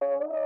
Música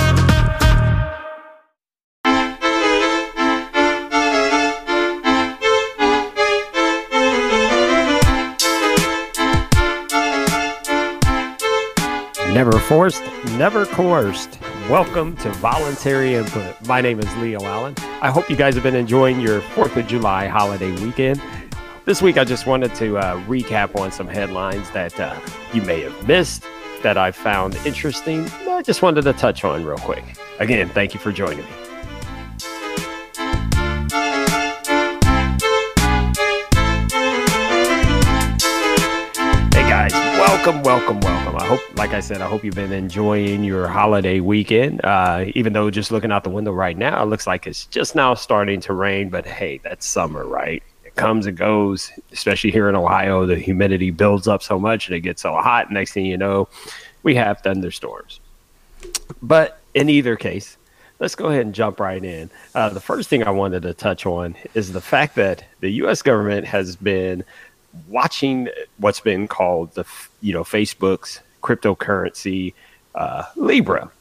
Forced, never coerced. Welcome to Voluntary Input. My name is Leo Allen. I hope you guys have been enjoying your 4th of July holiday weekend. This week, I just wanted to uh, recap on some headlines that uh, you may have missed that I found interesting. I just wanted to touch on real quick. Again, thank you for joining me. Hey guys, welcome, welcome, welcome. I hope, like I said, I hope you've been enjoying your holiday weekend. Uh, even though just looking out the window right now, it looks like it's just now starting to rain. But hey, that's summer, right? It comes and goes. Especially here in Ohio, the humidity builds up so much and it gets so hot. Next thing you know, we have thunderstorms. But in either case, let's go ahead and jump right in. Uh, the first thing I wanted to touch on is the fact that the U.S. government has been watching what's been called the you know Facebook's cryptocurrency uh, Libra.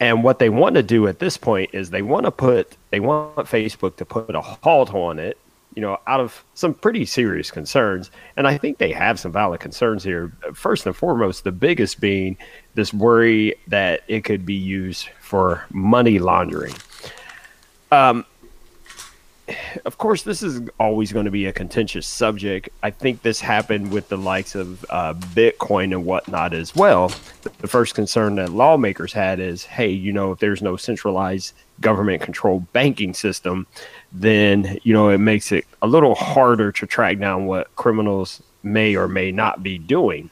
And what they want to do at this point is they want to put they want Facebook to put a halt on it, you know, out of some pretty serious concerns. And I think they have some valid concerns here. First and foremost, the biggest being this worry that it could be used for money laundering. Um, of course, this is always going to be a contentious subject. I think this happened with the likes of uh, Bitcoin and whatnot as well. The first concern that lawmakers had is hey, you know, if there's no centralized government controlled banking system, then, you know, it makes it a little harder to track down what criminals may or may not be doing.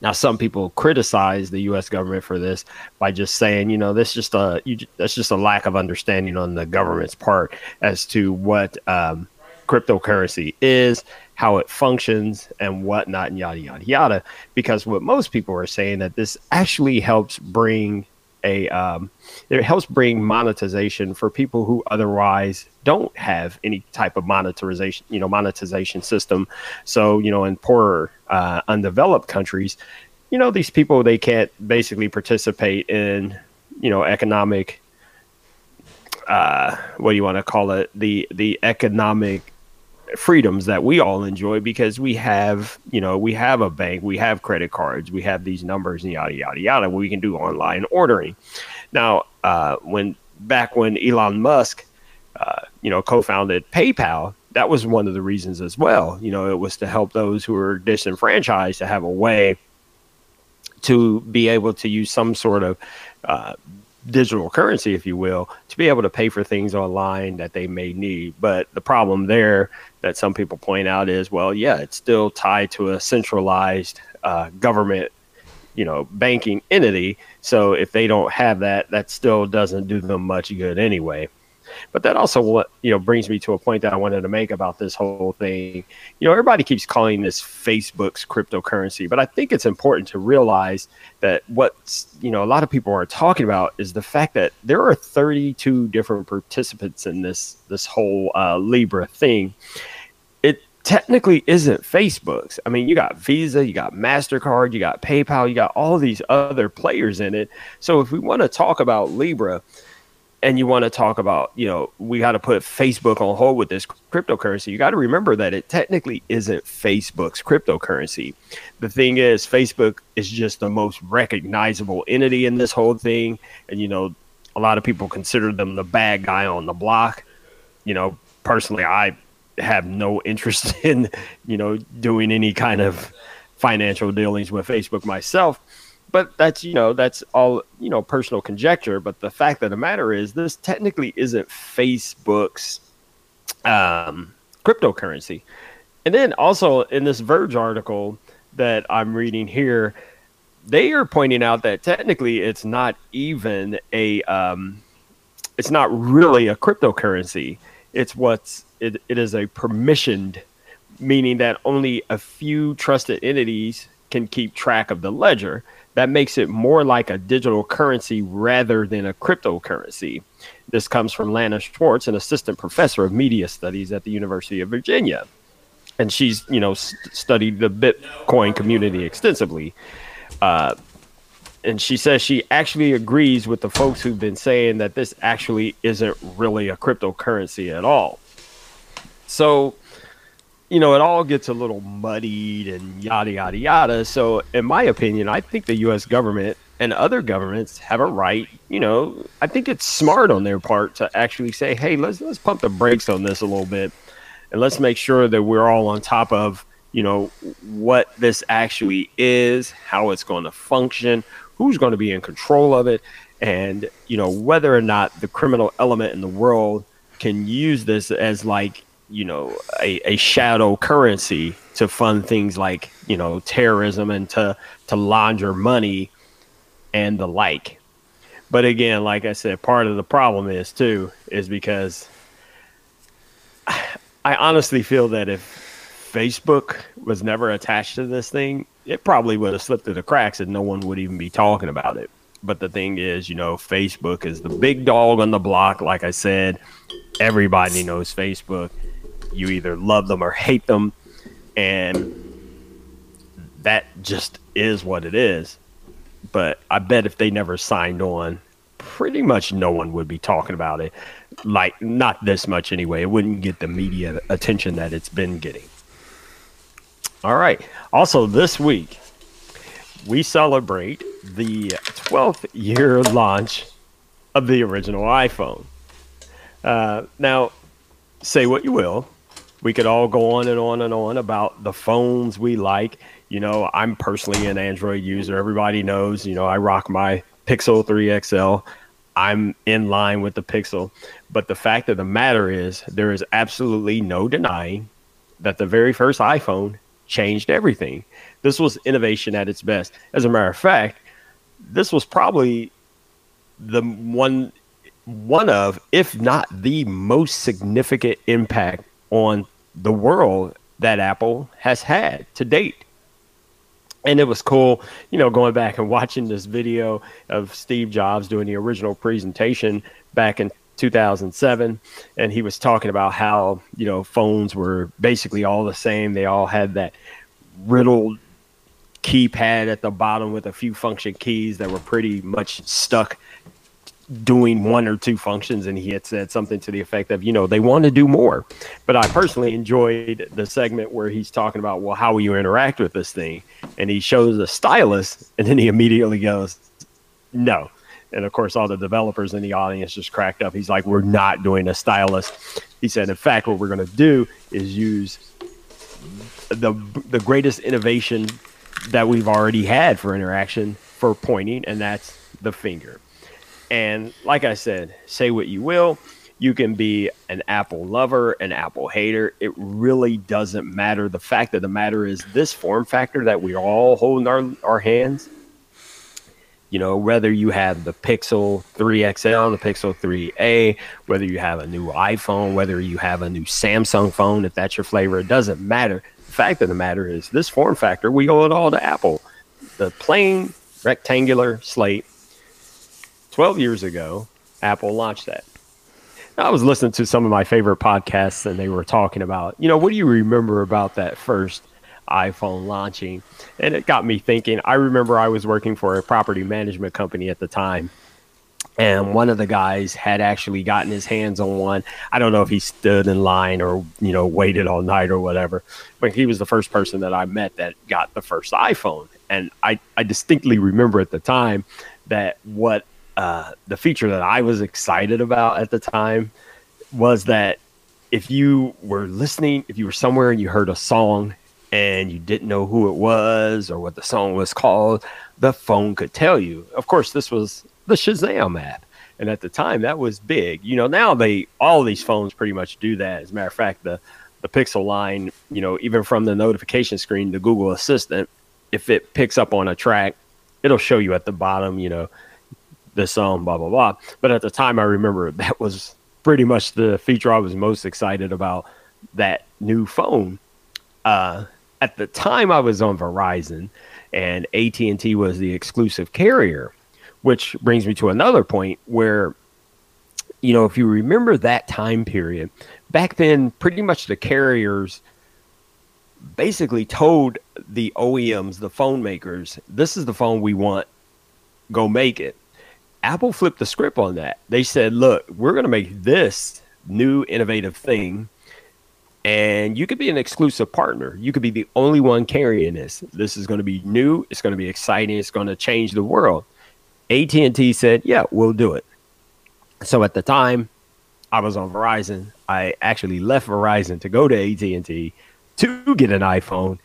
Now, some people criticize the U.S. government for this by just saying, you know, this just a you, that's just a lack of understanding on the government's part as to what um, cryptocurrency is, how it functions, and whatnot, and yada yada yada. Because what most people are saying that this actually helps bring a um, it helps bring monetization for people who otherwise don't have any type of monetization you know monetization system so you know in poorer uh, undeveloped countries you know these people they can't basically participate in you know economic uh, what do you want to call it the the economic freedoms that we all enjoy because we have, you know, we have a bank, we have credit cards, we have these numbers and yada yada yada. We can do online ordering. Now, uh, when back when Elon Musk, uh, you know, co-founded PayPal, that was one of the reasons as well. You know, it was to help those who were disenfranchised to have a way to be able to use some sort of uh, digital currency, if you will, to be able to pay for things online that they may need. But the problem there that some people point out is, well, yeah, it's still tied to a centralized uh, government, you know, banking entity. So if they don't have that, that still doesn't do them much good anyway. But that also what you know brings me to a point that I wanted to make about this whole thing. You know, everybody keeps calling this Facebook's cryptocurrency, but I think it's important to realize that what you know a lot of people are talking about is the fact that there are 32 different participants in this this whole uh, Libra thing. It technically isn't Facebook's. I mean, you got Visa, you got MasterCard, you got PayPal, you got all these other players in it. So if we want to talk about Libra, and you want to talk about, you know, we got to put Facebook on hold with this cryptocurrency, you got to remember that it technically isn't Facebook's cryptocurrency. The thing is, Facebook is just the most recognizable entity in this whole thing. And, you know, a lot of people consider them the bad guy on the block. You know, personally, I have no interest in, you know, doing any kind of financial dealings with Facebook myself but that's you know that's all you know personal conjecture but the fact of the matter is this technically isn't facebook's um, cryptocurrency and then also in this verge article that i'm reading here they are pointing out that technically it's not even a um, it's not really a cryptocurrency. It's what's it, it is a permissioned, meaning that only a few trusted entities can keep track of the ledger. That makes it more like a digital currency rather than a cryptocurrency. This comes from Lana Swartz, an assistant professor of media studies at the University of Virginia. And she's, you know, st- studied the Bitcoin community extensively. Uh, and she says she actually agrees with the folks who've been saying that this actually isn't really a cryptocurrency at all. So, you know, it all gets a little muddied and yada, yada, yada. So, in my opinion, I think the US government and other governments have a right, you know, I think it's smart on their part to actually say, hey, let's, let's pump the brakes on this a little bit and let's make sure that we're all on top of you know what this actually is how it's going to function who's going to be in control of it and you know whether or not the criminal element in the world can use this as like you know a, a shadow currency to fund things like you know terrorism and to to launder money and the like but again like i said part of the problem is too is because i honestly feel that if Facebook was never attached to this thing, it probably would have slipped through the cracks and no one would even be talking about it. But the thing is, you know, Facebook is the big dog on the block. Like I said, everybody knows Facebook. You either love them or hate them. And that just is what it is. But I bet if they never signed on, pretty much no one would be talking about it. Like, not this much anyway. It wouldn't get the media attention that it's been getting. All right. Also, this week, we celebrate the 12th year launch of the original iPhone. Uh, now, say what you will. We could all go on and on and on about the phones we like. You know, I'm personally an Android user. Everybody knows, you know, I rock my Pixel 3 XL. I'm in line with the Pixel. But the fact of the matter is, there is absolutely no denying that the very first iPhone changed everything. This was innovation at its best. As a matter of fact, this was probably the one one of, if not the most significant impact on the world that Apple has had to date. And it was cool, you know, going back and watching this video of Steve Jobs doing the original presentation back in 2007 and he was talking about how you know phones were basically all the same they all had that riddled keypad at the bottom with a few function keys that were pretty much stuck doing one or two functions and he had said something to the effect of you know they want to do more but i personally enjoyed the segment where he's talking about well how will you interact with this thing and he shows a stylus and then he immediately goes no and of course, all the developers in the audience just cracked up. He's like, We're not doing a stylus. He said, In fact, what we're going to do is use the, the greatest innovation that we've already had for interaction for pointing, and that's the finger. And like I said, say what you will. You can be an Apple lover, an Apple hater. It really doesn't matter. The fact of the matter is, this form factor that we all hold in our, our hands you know, whether you have the Pixel 3 XL, the Pixel 3A, whether you have a new iPhone, whether you have a new Samsung phone, if that's your flavor, it doesn't matter. The fact of the matter is, this form factor, we owe it all to Apple. The plain rectangular slate, 12 years ago, Apple launched that. I was listening to some of my favorite podcasts and they were talking about, you know, what do you remember about that first iPhone launching. And it got me thinking. I remember I was working for a property management company at the time. And one of the guys had actually gotten his hands on one. I don't know if he stood in line or, you know, waited all night or whatever, but he was the first person that I met that got the first iPhone. And I, I distinctly remember at the time that what uh, the feature that I was excited about at the time was that if you were listening, if you were somewhere and you heard a song and you didn't know who it was or what the song was called, the phone could tell you. Of course, this was the Shazam app. And at the time, that was big. You know, now they all these phones pretty much do that. As a matter of fact, the the Pixel line, you know, even from the notification screen, the Google Assistant, if it picks up on a track, it'll show you at the bottom, you know, this song, blah blah blah. But at the time, I remember that was pretty much the feature I was most excited about that new phone. Uh, at the time, I was on Verizon, and AT and T was the exclusive carrier, which brings me to another point where, you know, if you remember that time period, back then, pretty much the carriers basically told the OEMs, the phone makers, this is the phone we want, go make it. Apple flipped the script on that. They said, look, we're going to make this new innovative thing and you could be an exclusive partner. You could be the only one carrying this. This is going to be new. It's going to be exciting. It's going to change the world. AT&T said, "Yeah, we'll do it." So at the time, I was on Verizon. I actually left Verizon to go to AT&T to get an iPhone,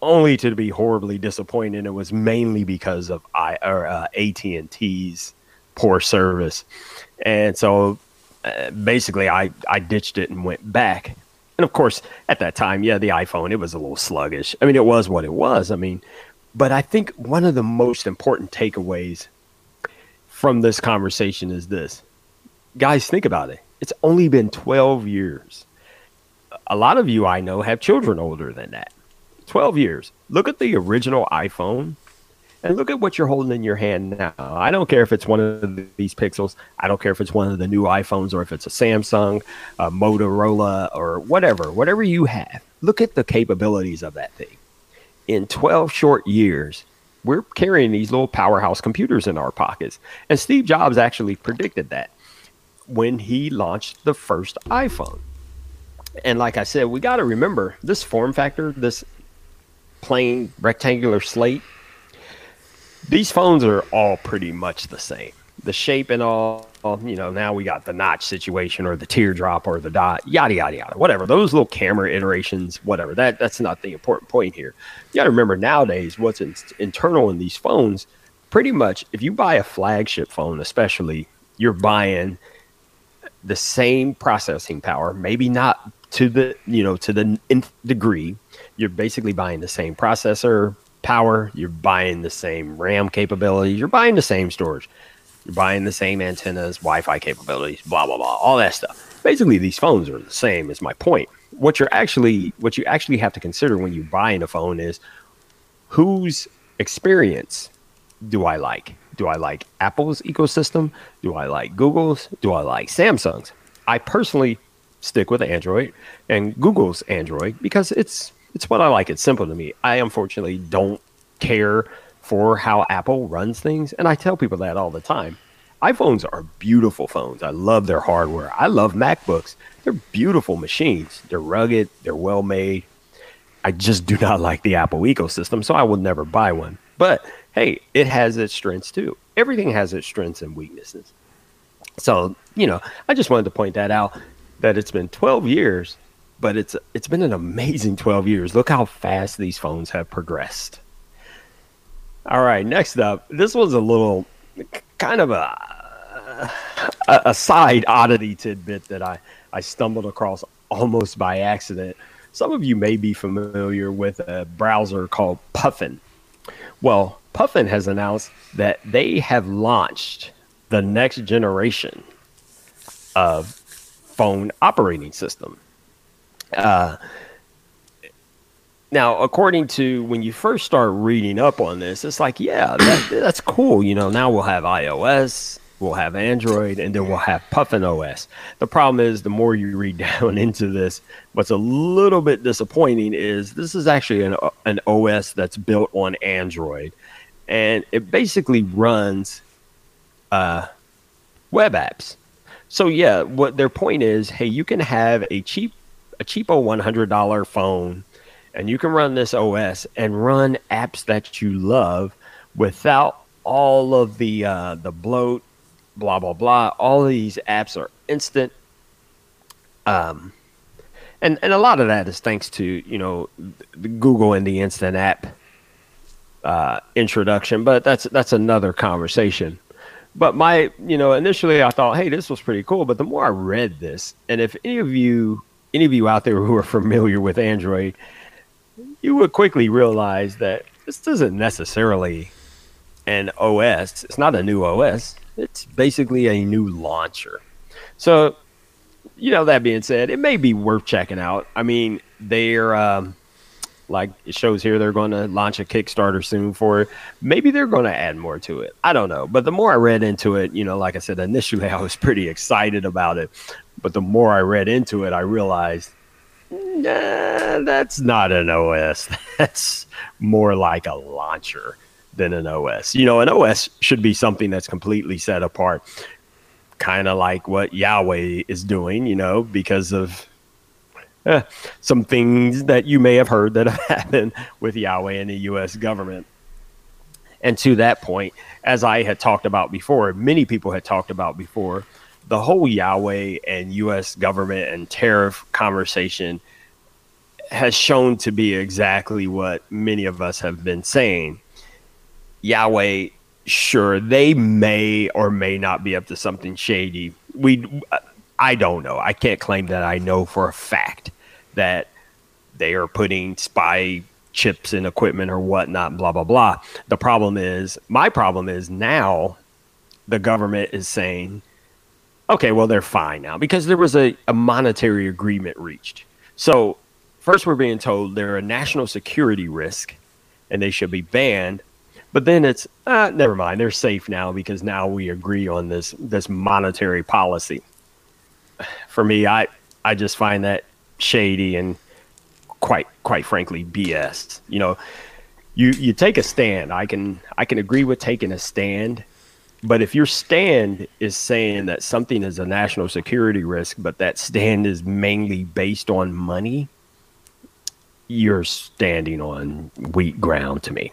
only to be horribly disappointed. It was mainly because of I or uh, AT&T's poor service, and so uh, basically, I I ditched it and went back. And of course, at that time, yeah, the iPhone, it was a little sluggish. I mean, it was what it was. I mean, but I think one of the most important takeaways from this conversation is this. Guys, think about it. It's only been 12 years. A lot of you I know have children older than that. 12 years. Look at the original iPhone and look at what you're holding in your hand now. I don't care if it's one of these pixels. I don't care if it's one of the new iPhones or if it's a Samsung, a Motorola, or whatever, whatever you have. Look at the capabilities of that thing. In 12 short years, we're carrying these little powerhouse computers in our pockets. And Steve Jobs actually predicted that when he launched the first iPhone. And like I said, we got to remember this form factor, this plain rectangular slate these phones are all pretty much the same. The shape and all, you know, now we got the notch situation or the teardrop or the dot, yada yada yada, whatever. Those little camera iterations, whatever. That that's not the important point here. You got to remember nowadays what's in, internal in these phones. Pretty much, if you buy a flagship phone, especially, you're buying the same processing power, maybe not to the you know to the nth degree. You're basically buying the same processor, power, you're buying the same RAM capabilities, you're buying the same storage, you're buying the same antennas, Wi Fi capabilities, blah, blah, blah, all that stuff. Basically, these phones are the same, is my point. What you're actually, what you actually have to consider when you're buying a phone is whose experience do I like? Do I like Apple's ecosystem? Do I like Google's? Do I like Samsung's? I personally stick with Android and Google's Android because it's it's what I like. It's simple to me. I unfortunately don't care for how Apple runs things, and I tell people that all the time. iPhones are beautiful phones. I love their hardware. I love MacBooks. They're beautiful machines. They're rugged, they're well made. I just do not like the Apple ecosystem, so I will never buy one. But hey, it has its strengths too. Everything has its strengths and weaknesses. So, you know, I just wanted to point that out that it's been 12 years but it's it's been an amazing 12 years. Look how fast these phones have progressed. All right, next up, this was a little kind of a a, side oddity tidbit that I I stumbled across almost by accident. Some of you may be familiar with a browser called Puffin. Well, Puffin has announced that they have launched the next generation of phone operating system. Uh, now, according to when you first start reading up on this, it's like, yeah, that, that's cool. You know, now we'll have iOS, we'll have Android, and then we'll have Puffin OS. The problem is, the more you read down into this, what's a little bit disappointing is this is actually an, an OS that's built on Android, and it basically runs uh, web apps. So yeah, what their point is, hey, you can have a cheap a cheapo $100 phone and you can run this OS and run apps that you love without all of the uh, the bloat, blah blah blah. All these apps are instant. Um, and and a lot of that is thanks to you know Google and the instant app uh, introduction, but that's that's another conversation. But my you know initially I thought, hey, this was pretty cool. But the more I read this, and if any of you any of you out there who are familiar with Android, you would quickly realize that this isn't necessarily an OS. It's not a new OS. It's basically a new launcher. So, you know, that being said, it may be worth checking out. I mean, they're um, like it shows here they're going to launch a Kickstarter soon for it. Maybe they're going to add more to it. I don't know. But the more I read into it, you know, like I said, initially I was pretty excited about it. But the more I read into it, I realized nah, that's not an OS. That's more like a launcher than an OS. You know, an OS should be something that's completely set apart, kind of like what Huawei is doing, you know, because of eh, some things that you may have heard that have happened with Huawei and the US government. And to that point, as I had talked about before, many people had talked about before, the whole Huawei and US government and tariff conversation has shown to be exactly what many of us have been saying. Huawei, sure, they may or may not be up to something shady. We, I don't know. I can't claim that I know for a fact that they are putting spy chips and equipment or whatnot, blah, blah, blah. The problem is, my problem is now the government is saying, okay, well, they're fine now because there was a, a monetary agreement reached. So, first, we're being told they're a national security risk and they should be banned. But then it's uh, never mind. They're safe now because now we agree on this this monetary policy. For me, I I just find that shady and quite quite frankly BS. You know, you you take a stand. I can I can agree with taking a stand, but if your stand is saying that something is a national security risk, but that stand is mainly based on money, you're standing on weak ground to me.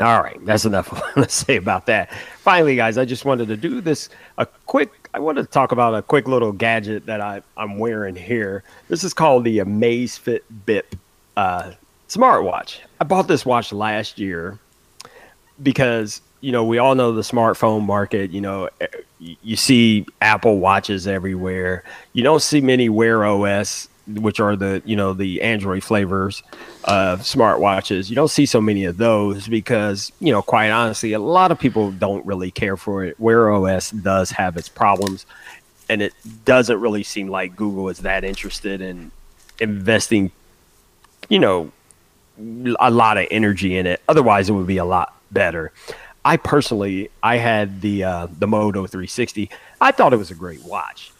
All right, that's enough to say about that. Finally, guys, I just wanted to do this a quick. I wanted to talk about a quick little gadget that I, I'm wearing here. This is called the Amazfit Bip uh, smartwatch. I bought this watch last year because you know we all know the smartphone market. You know, eh, you see Apple watches everywhere. You don't see many Wear OS which are the you know the Android flavors of smartwatches. You don't see so many of those because you know, quite honestly, a lot of people don't really care for it. Wear OS does have its problems, and it doesn't really seem like Google is that interested in investing, you know, a lot of energy in it. Otherwise, it would be a lot better. I personally, I had the uh, the Moto 360. I thought it was a great watch.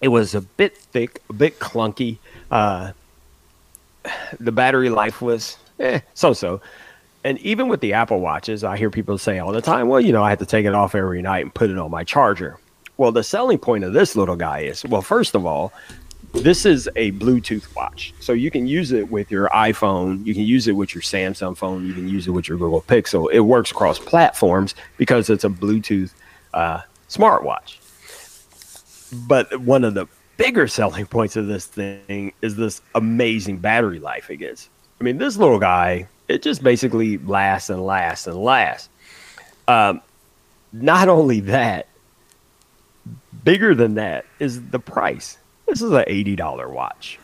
It was a bit thick, a bit clunky. Uh, the battery life was eh, so-so. And even with the Apple Watches, I hear people say all the time, "Well, you know, I have to take it off every night and put it on my charger." Well, the selling point of this little guy is, well, first of all, this is a Bluetooth watch. So you can use it with your iPhone, you can use it with your Samsung phone, you can use it with your Google Pixel. It works across platforms because it's a Bluetooth uh, smartwatch. But one of the bigger selling points of this thing is this amazing battery life it gets. I mean, this little guy, it just basically lasts and lasts and lasts. Um, not only that, bigger than that is the price. This is an $80 watch.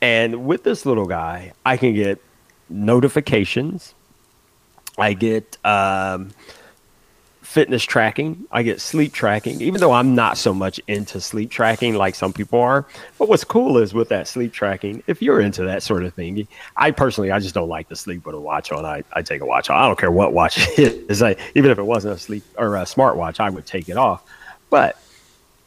And with this little guy, I can get notifications. I get um, fitness tracking. I get sleep tracking, even though I'm not so much into sleep tracking like some people are. But what's cool is with that sleep tracking, if you're into that sort of thing, I personally, I just don't like to sleep with a watch on. I, I take a watch on. I don't care what watch it is. I, even if it wasn't a sleep or a smartwatch, I would take it off. But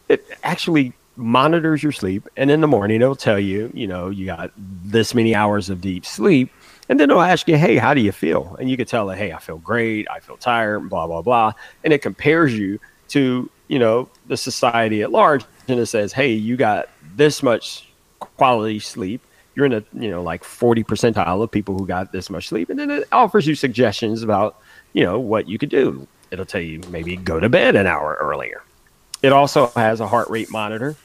it actually monitors your sleep. And in the morning, it'll tell you, you know, you got this many hours of deep sleep and then it'll ask you, hey, how do you feel? And you can tell it, hey, I feel great, I feel tired, blah, blah, blah. And it compares you to, you know, the society at large. And it says, hey, you got this much quality sleep. You're in a, you know, like 40 percentile of people who got this much sleep. And then it offers you suggestions about, you know, what you could do. It'll tell you maybe go to bed an hour earlier. It also has a heart rate monitor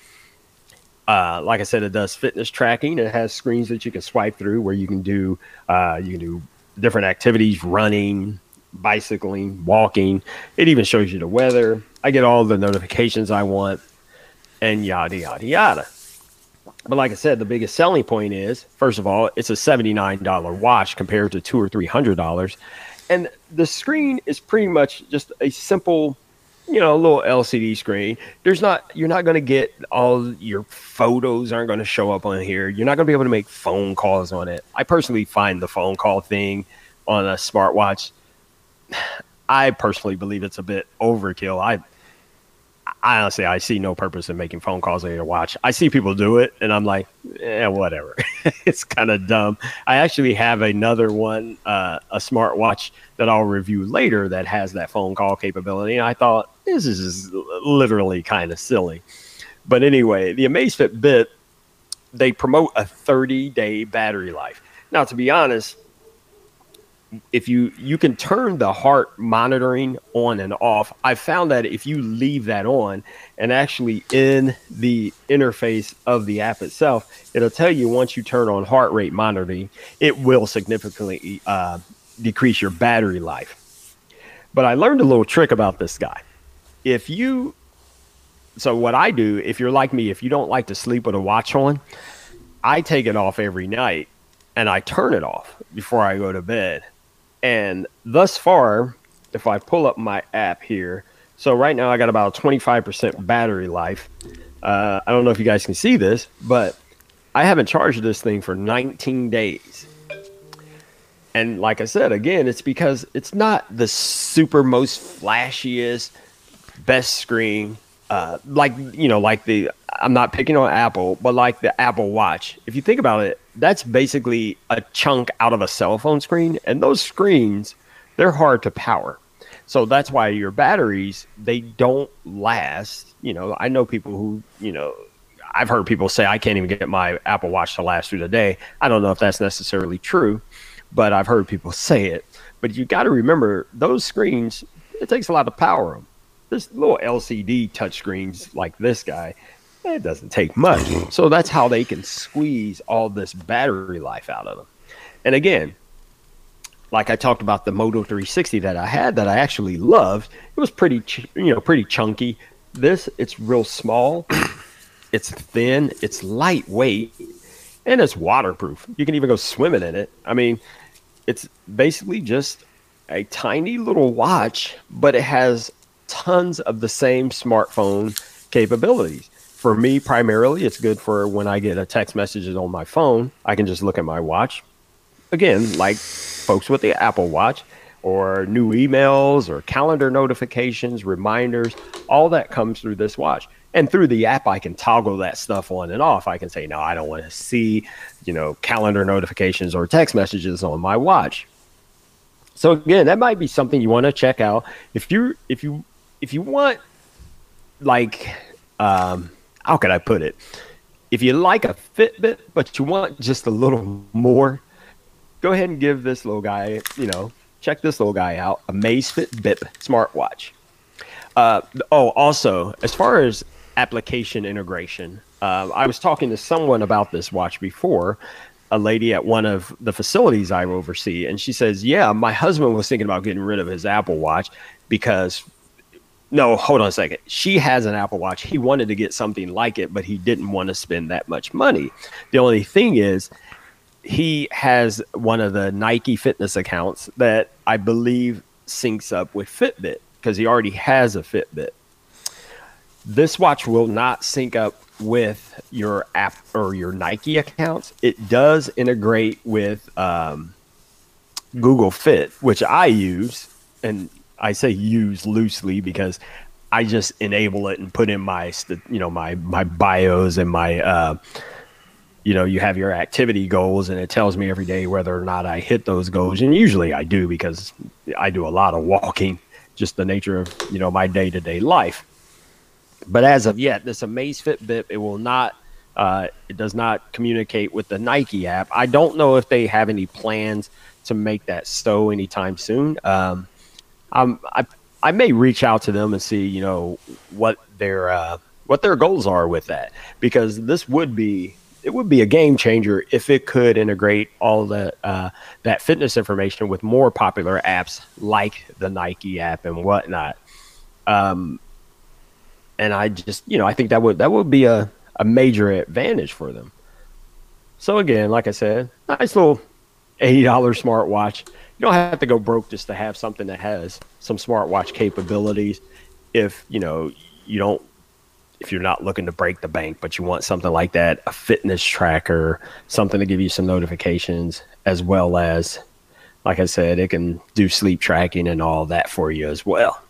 uh, like I said, it does fitness tracking. It has screens that you can swipe through where you can do uh, you can do different activities, running, bicycling, walking. It even shows you the weather. I get all the notifications I want, and yada yada yada. But like I said, the biggest selling point is first of all, it's a seventy nine dollar watch compared to two or three hundred dollars, and the screen is pretty much just a simple you know, a little LCD screen. There's not, you're not going to get all your photos aren't going to show up on here. You're not going to be able to make phone calls on it. I personally find the phone call thing on a smartwatch, I personally believe it's a bit overkill. I, I honestly, I see no purpose in making phone calls on your watch. I see people do it, and I'm like, yeah, whatever. it's kind of dumb. I actually have another one, uh, a smartwatch that I'll review later that has that phone call capability. And I thought this is literally kind of silly. But anyway, the Amazfit Bip they promote a 30 day battery life. Now, to be honest, if you you can turn the heart monitoring on and off. I found that if you leave that on and actually in the interface of the app itself it'll tell you once you turn on heart rate monitoring it will significantly uh, decrease your battery life. But i learned a little trick about this guy. If you so what i do if you're like me if you don't like to sleep with a watch on i take it off every night and i turn it off before i go to bed and thus far, if I pull up my app here, so right now I got about 25% battery life. Uh, I don't know if you guys can see this, but I haven't charged this thing for 19 days. And like I said, again, it's because it's not the super most flashiest, best screen. Uh, like you know, like the I'm not picking on Apple, but like the Apple Watch. If you think about it, that's basically a chunk out of a cell phone screen, and those screens they're hard to power. So that's why your batteries they don't last. You know, I know people who you know. I've heard people say I can't even get my Apple Watch to last through the day. I don't know if that's necessarily true, but I've heard people say it. But you got to remember those screens. It takes a lot to power them. This little LCD touchscreens like this guy, it doesn't take much. So that's how they can squeeze all this battery life out of them. And again, like I talked about the Moto 360 that I had that I actually loved, it was pretty, ch- you know, pretty chunky. This, it's real small, it's thin, it's lightweight, and it's waterproof. You can even go swimming in it. I mean, it's basically just a tiny little watch, but it has tons of the same smartphone capabilities for me primarily it's good for when i get a text messages on my phone i can just look at my watch. Again like folks with the apple watch or new emails or calendar notifications reminders all that comes through this watch. And through the app i can toggle that stuff on and off. I can say no i don't want to see you know calendar notifications or text messages on my watch. So again that might be something you want to check out. If you if you if you want like um how can I put it? If you like a Fitbit, but you want just a little more, go ahead and give this little guy, you know, check this little guy out, Amazfit Bip smartwatch. Uh, oh, also, as far as application integration, uh, I was talking to someone about this watch before, a lady at one of the facilities I oversee, and she says, "Yeah, my husband was thinking about getting rid of his Apple Watch because no, hold on a second. She has an Apple Watch. He wanted to get something like it, but he didn't want to spend that much money. The only thing is, he has one of the Nike fitness accounts that I believe syncs up with Fitbit because he already has a Fitbit. This watch will not sync up with your app or your Nike accounts. It does integrate with um, Google Fit, which I use, and I say use loosely because I just enable it and put in my you know my my bios and my uh, you know you have your activity goals and it tells me every day whether or not I hit those goals and usually I do because I do a lot of walking just the nature of you know my day to day life. But as of yet, this Amazfit Bip it will not uh, it does not communicate with the Nike app. I don't know if they have any plans to make that so anytime soon. Um, um, I I may reach out to them and see you know what their uh, what their goals are with that because this would be it would be a game changer if it could integrate all the uh, that fitness information with more popular apps like the Nike app and whatnot. Um, and I just you know I think that would that would be a a major advantage for them. So again, like I said, nice little eighty dollar smartwatch you don't have to go broke just to have something that has some smartwatch capabilities. If you know you don't, if you're not looking to break the bank, but you want something like that, a fitness tracker, something to give you some notifications, as well as, like I said, it can do sleep tracking and all that for you as well.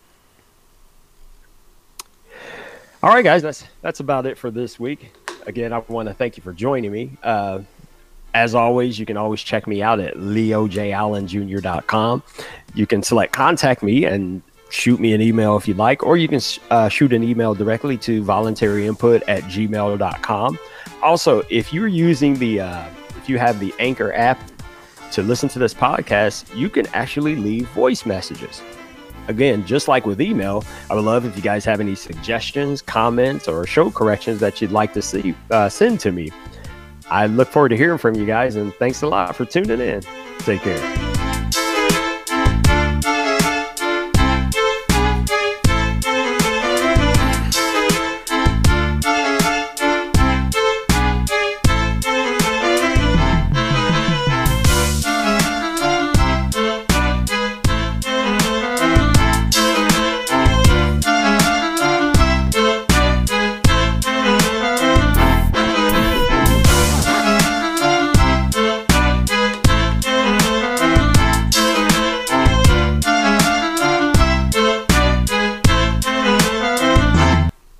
All right, guys, that's that's about it for this week. Again, I want to thank you for joining me. Uh, as always, you can always check me out at leojallenjr.com. You can select contact me and shoot me an email if you'd like, or you can uh, shoot an email directly to voluntaryinput at gmail.com. Also, if you're using the, uh, if you have the Anchor app to listen to this podcast, you can actually leave voice messages. Again, just like with email, I would love if you guys have any suggestions, comments, or show corrections that you'd like to see uh, send to me. I look forward to hearing from you guys, and thanks a lot for tuning in. Take care.